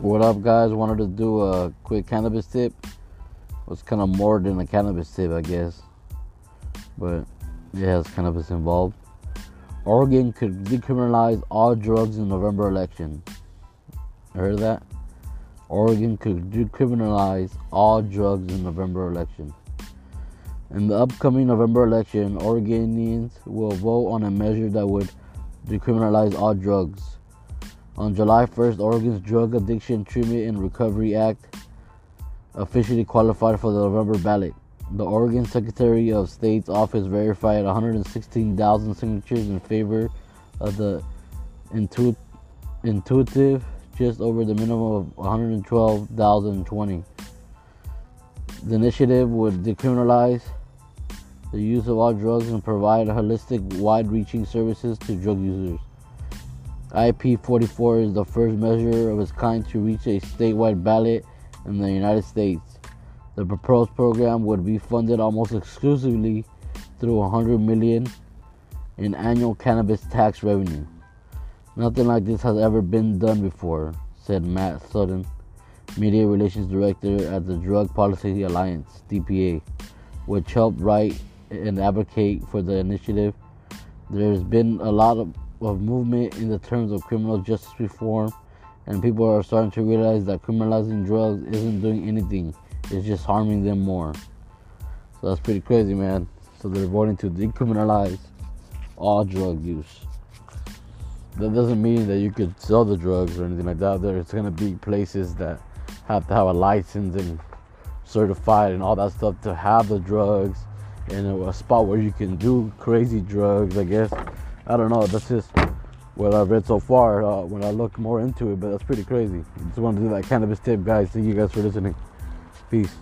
What up, guys? Wanted to do a quick cannabis tip. It's kind of more than a cannabis tip, I guess, but it has cannabis involved. Oregon could decriminalize all drugs in November election. Heard that? Oregon could decriminalize all drugs in November election. In the upcoming November election, Oregonians will vote on a measure that would decriminalize all drugs. On July 1st, Oregon's Drug Addiction Treatment and Recovery Act officially qualified for the November ballot. The Oregon Secretary of State's office verified 116,000 signatures in favor of the intu- intuitive, just over the minimum of 112,020. The initiative would decriminalize the use of all drugs and provide holistic, wide reaching services to drug users. IP 44 is the first measure of its kind to reach a statewide ballot in the United States. The proposed program would be funded almost exclusively through 100 million in annual cannabis tax revenue. Nothing like this has ever been done before, said Matt Sutton, Media Relations Director at the Drug Policy Alliance, DPA, which helped write and advocate for the initiative. There's been a lot of of movement in the terms of criminal justice reform, and people are starting to realize that criminalizing drugs isn't doing anything, it's just harming them more. So that's pretty crazy, man. So they're voting to decriminalize all drug use. That doesn't mean that you could sell the drugs or anything like that. There's gonna be places that have to have a license and certified and all that stuff to have the drugs and a spot where you can do crazy drugs, I guess. I don't know. That's just what I've read so far uh, when I look more into it, but that's pretty crazy. Just wanted to do that cannabis tip, guys. Thank you guys for listening. Peace.